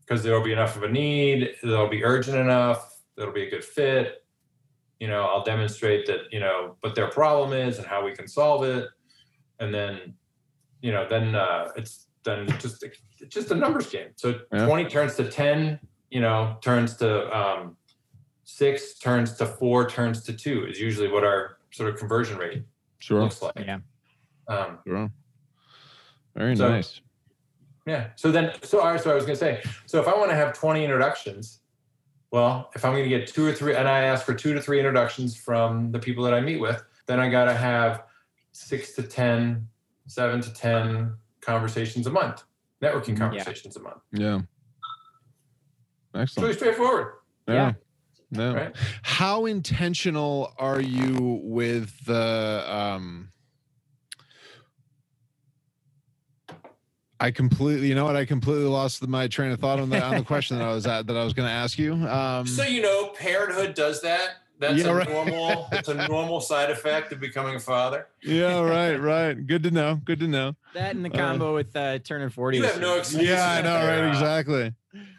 Speaker 1: because there will be enough of a need there'll be urgent enough that'll be a good fit you know i'll demonstrate that you know what their problem is and how we can solve it and then you know then uh, it's then just it's just a numbers game so
Speaker 4: Yeah.
Speaker 1: 20 turns to 10 you know turns to um, six turns to four turns to two is usually what our sort of conversion rate
Speaker 4: Sure.
Speaker 1: looks like
Speaker 2: Yeah.
Speaker 1: Um,
Speaker 4: Sure. Very
Speaker 1: So-
Speaker 4: nice.
Speaker 1: Yeah. So then, so I so I was going to say, so if I want to have 20 introductions, well, if I'm going to get two or three, and I ask for two to three introductions from the people that I meet with, then I got to have six to 10, seven to 10 conversations a month, networking.
Speaker 2: Yeah.
Speaker 1: conversations a month.
Speaker 4: Yeah.
Speaker 1: It's
Speaker 4: Excellent.
Speaker 1: really straightforward.
Speaker 4: Yeah. Yeah.
Speaker 1: Right.
Speaker 4: How intentional are you with the um I completely you know what I completely lost my train of thought on the on the question that I was at that I was going to ask you. Um
Speaker 1: So you know, parenthood does that. That's
Speaker 4: Yeah,
Speaker 1: a
Speaker 4: right.
Speaker 1: normal. It's a normal side effect of becoming a father.
Speaker 4: yeah, right, right. Good to know. Good to know.
Speaker 2: That and the
Speaker 4: Uh,
Speaker 2: combo with uh, turning 40.
Speaker 1: You have no excuse.
Speaker 4: Yeah, I know, right? Exactly.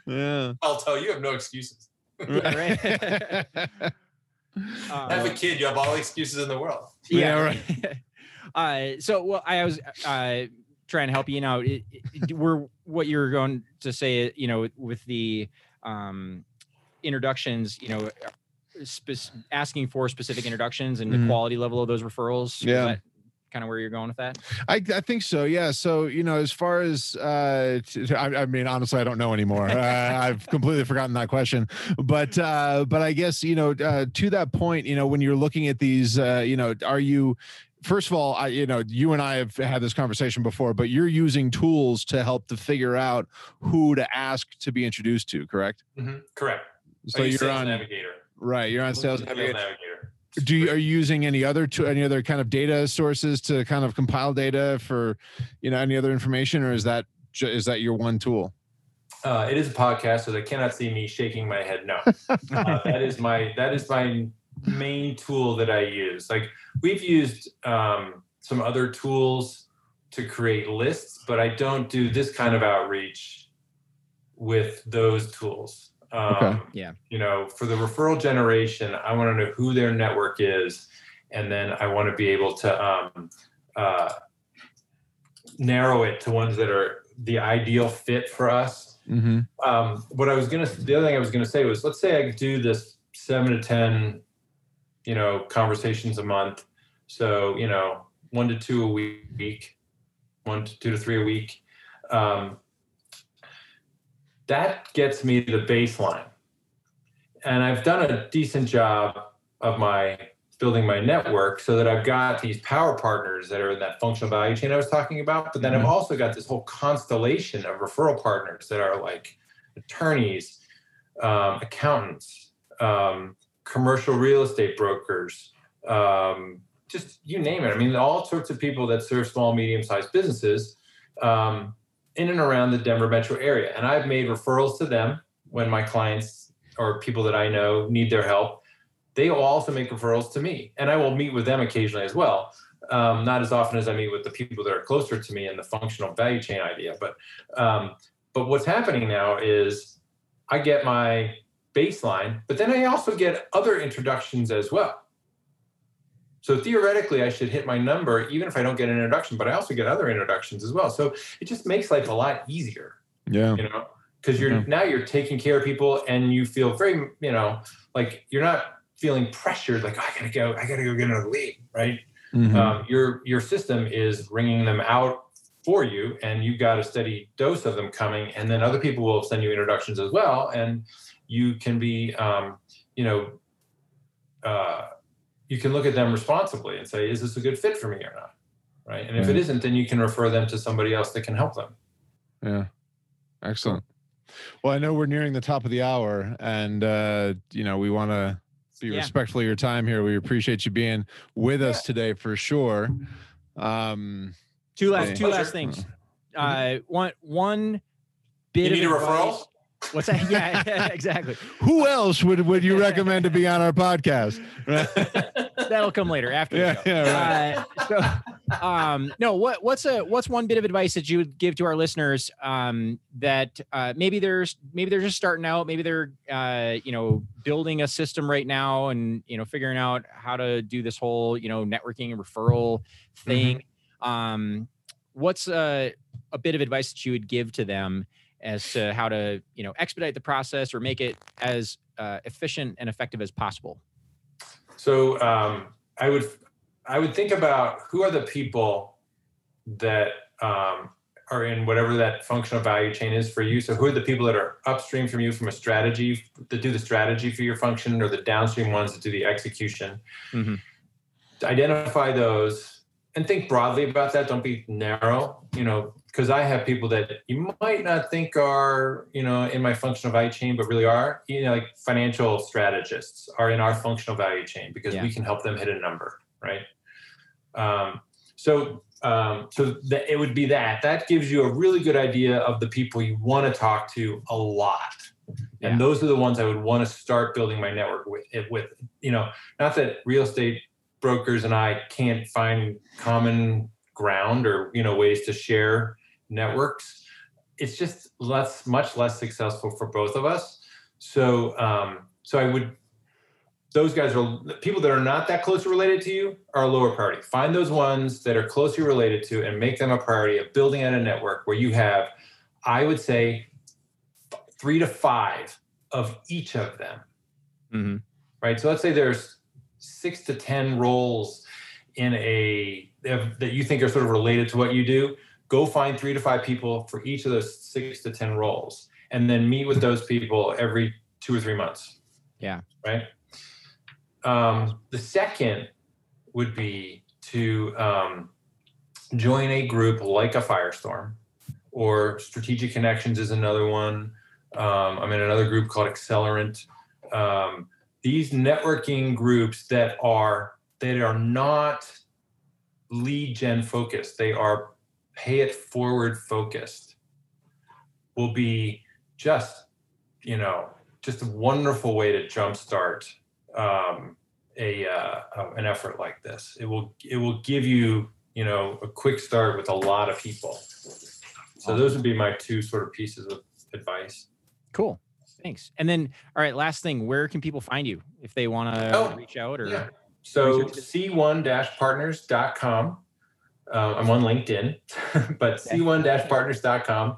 Speaker 4: Yeah.
Speaker 1: I'll tell you, you have no excuses.
Speaker 2: Right.
Speaker 1: Have
Speaker 2: Uh,
Speaker 1: a kid, you have all the excuses in the world.
Speaker 4: Yeah,
Speaker 2: right. uh, so, well, I was uh, trying to help you out. It, it, we're what you're going to say, you know, with the um, introductions, you know, spec- asking for specific introductions and
Speaker 4: Mhm.
Speaker 2: the quality level of those referrals.
Speaker 4: Yeah.
Speaker 2: Kind of where you're going with that.
Speaker 4: I, I think so. Yeah. So you know, as far as uh, t- I, I mean, honestly, I don't know anymore. Uh, I've completely forgotten that question. But uh, but I guess you know, uh, to that point, you know, when you're looking at these, uh, you know, are you? First of all, I, you know, you and I have had this conversation before, but you're using tools to help to figure out who to ask to be introduced to, correct?
Speaker 1: Mhm, Correct.
Speaker 4: So
Speaker 1: use
Speaker 4: you're
Speaker 1: Sales
Speaker 4: on
Speaker 1: Navigator.
Speaker 4: right. You're on sales.
Speaker 1: Sales
Speaker 4: Navigator.
Speaker 1: Navigator.
Speaker 4: Do you are you using any other to any other kind of data sources to kind of compile data for, you know, any other information, or is that is that your one tool?
Speaker 1: Uh, it is a podcast, so they cannot see me shaking my head. No, uh, that is my that is my main tool that I use. Like we've used um, some other tools to create lists, but I don't do this kind of outreach with those tools. Um,
Speaker 4: Okay.
Speaker 2: Yeah.
Speaker 1: You know, for the referral generation, I want to know who their network is, and then I want to be able to um, uh, narrow it to ones that are the ideal fit for us
Speaker 4: Mm-hmm.
Speaker 1: um, what I was gonna, the other thing I was gonna say was, let's say I do this seven to ten, you know, conversations a month. So you know, one to two a week, one to two to three a week. Um, that gets me the baseline, and I've done a decent job of my building my network so that I've got these power partners that are in that functional value chain I was talking about. But then I've
Speaker 4: Mhm.
Speaker 1: also got this whole constellation of referral partners that are like attorneys, um, accountants, um, commercial real estate brokers, um, just you name it. I mean, all sorts of people that serve small, medium sized businesses um, in and around the Denver metro area. And I've made referrals to them when my clients or people that I know need their help they will also make referrals to me and i will meet with them occasionally as well um, not as often as i meet with the people that are closer to me in the functional value chain idea but um, but what's happening now is i get my baseline but then i also get other introductions as well so theoretically i should hit my number even if i don't get an introduction but i also get other introductions as well so it just makes life a lot easier
Speaker 4: Yeah.
Speaker 1: you know because you're
Speaker 4: Mhm.
Speaker 1: now you're taking care of people and you feel very you know like you're not feeling pressured like oh, I gotta go I gotta go get another lead right
Speaker 4: Mhm.
Speaker 1: um, your your system is ringing them out for you and you've got a steady dose of them coming and then other people will send you introductions as well and you can be um, you know uh, you can look at them responsibly and say is this a good fit for me or not right and if it
Speaker 4: Right.
Speaker 1: isn't then you can refer them to somebody else that can help them
Speaker 4: Yeah. Excellent. Well, I know we're nearing the top of the hour and uh, you know, we want to be
Speaker 2: Yeah.
Speaker 4: respectful of your time here. We appreciate you being with us today for sure. Um
Speaker 2: Two last
Speaker 4: Yeah.
Speaker 2: two last things. Uh, one one bit
Speaker 1: you need
Speaker 2: of
Speaker 1: a
Speaker 2: advice-
Speaker 1: referral
Speaker 2: What's that? Yeah, exactly.
Speaker 4: who else would would you recommend to be on our podcast?
Speaker 2: That'll come later after.
Speaker 4: Yeah,
Speaker 2: the show.
Speaker 4: yeah,
Speaker 2: Uh, so, um, no, what what's a what's one bit of advice that you would give to our listeners um, that uh, maybe there's maybe they're just starting out, maybe they're uh, you know building a system right now and you know figuring out how to do this whole you know networking and referral thing. Um, what's a, a bit of advice that you would give to them as to how to you know expedite the process or make it as uh, efficient and effective as possible?
Speaker 1: So um, I would I would think about who are the people that um, are in whatever that functional value chain is for you. So who are the people that are upstream from you from a strategy that do the strategy for your function, or the downstream ones that do the execution.
Speaker 2: Mhm.
Speaker 1: To identify those and think broadly about that. Don't be narrow. You know, because I have people that you might not think are you know in my functional value chain, but really are. You know, like financial strategists are in our functional value chain because
Speaker 2: Yeah.
Speaker 1: we can help them hit a number, right? Um, so um, so that it would be that that gives you a really good idea of the people you want to talk to a lot
Speaker 2: Yeah.
Speaker 1: and those are the ones i would want to start building my network with with you know not that real estate brokers and i can't find common ground or you know ways to share networks it's just less much less successful for both of us so um so i would those guys are people that are not that closely related to you are a lower priority. Find those ones that are closely related to and make them a priority of building out a network where you have, I would say, three to five of each of them.
Speaker 2: Mhm.
Speaker 1: Right. So let's say there's six to 10 roles in a that you think are sort of related to what you do. Go find three to five people for each of those six to 10 roles and then meet with those people every two or three months.
Speaker 2: Yeah.
Speaker 1: Right. Um, the second would be to um, join a group like a Firestorm, or Strategic Connections is another one. Um, I'm in another group called Accelerant. Um, these networking groups that are that are not lead gen focused, they are pay it forward focused, will be just you know just a wonderful way to jumpstart um, a uh, an effort like this. It will it will give you you know a quick start with a lot of people. So those would be my two sort of pieces of advice.
Speaker 2: Cool. Thanks. And then, all right, last thing, where can people find you if they want to
Speaker 1: Oh,
Speaker 2: reach out or?
Speaker 1: Yeah. So c1-partners.com. Uh, I'm on LinkedIn, but c1-partners.com.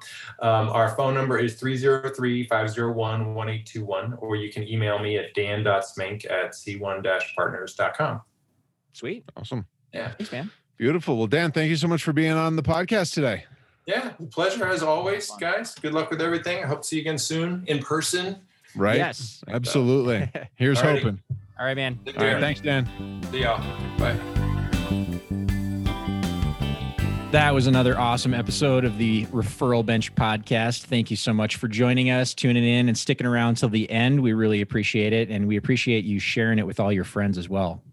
Speaker 1: Um, our phone number is 303-501-1821, or you can email me at dan.smink at c1-partners.com.
Speaker 2: Sweet.
Speaker 4: Awesome.
Speaker 1: Yeah.
Speaker 2: Thanks, man.
Speaker 4: Beautiful. Well, Dan, thank you so much for being on the podcast today.
Speaker 1: Yeah, pleasure as always, guys. Good luck with everything. I hope to see you again soon in person.
Speaker 4: Right?
Speaker 2: Yes.
Speaker 4: Absolutely. Here's
Speaker 1: Alrighty.
Speaker 4: hoping.
Speaker 2: All right, man.
Speaker 4: All right. Thanks, Dan.
Speaker 1: See y'all. Bye.
Speaker 2: That was another awesome episode of the Referral Bench podcast. Thank you so much for joining us, tuning in, and sticking around till the end. We really appreciate it. And we appreciate you sharing it with all your friends as well.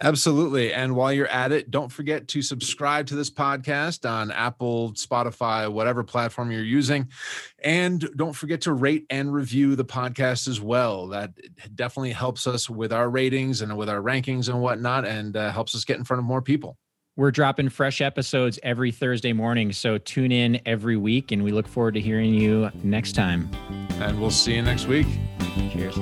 Speaker 3: Absolutely. And while you're at it, don't forget to subscribe to this podcast on Apple, Spotify, whatever platform you're using. And don't forget to rate and review the podcast as well. That definitely helps us with our ratings and with our rankings and whatnot, and uh, helps us get in front of more people.
Speaker 2: We're dropping fresh episodes every Thursday morning. So tune in every week, and we look forward to hearing you next time.
Speaker 3: And we'll see you next week.
Speaker 2: Cheers.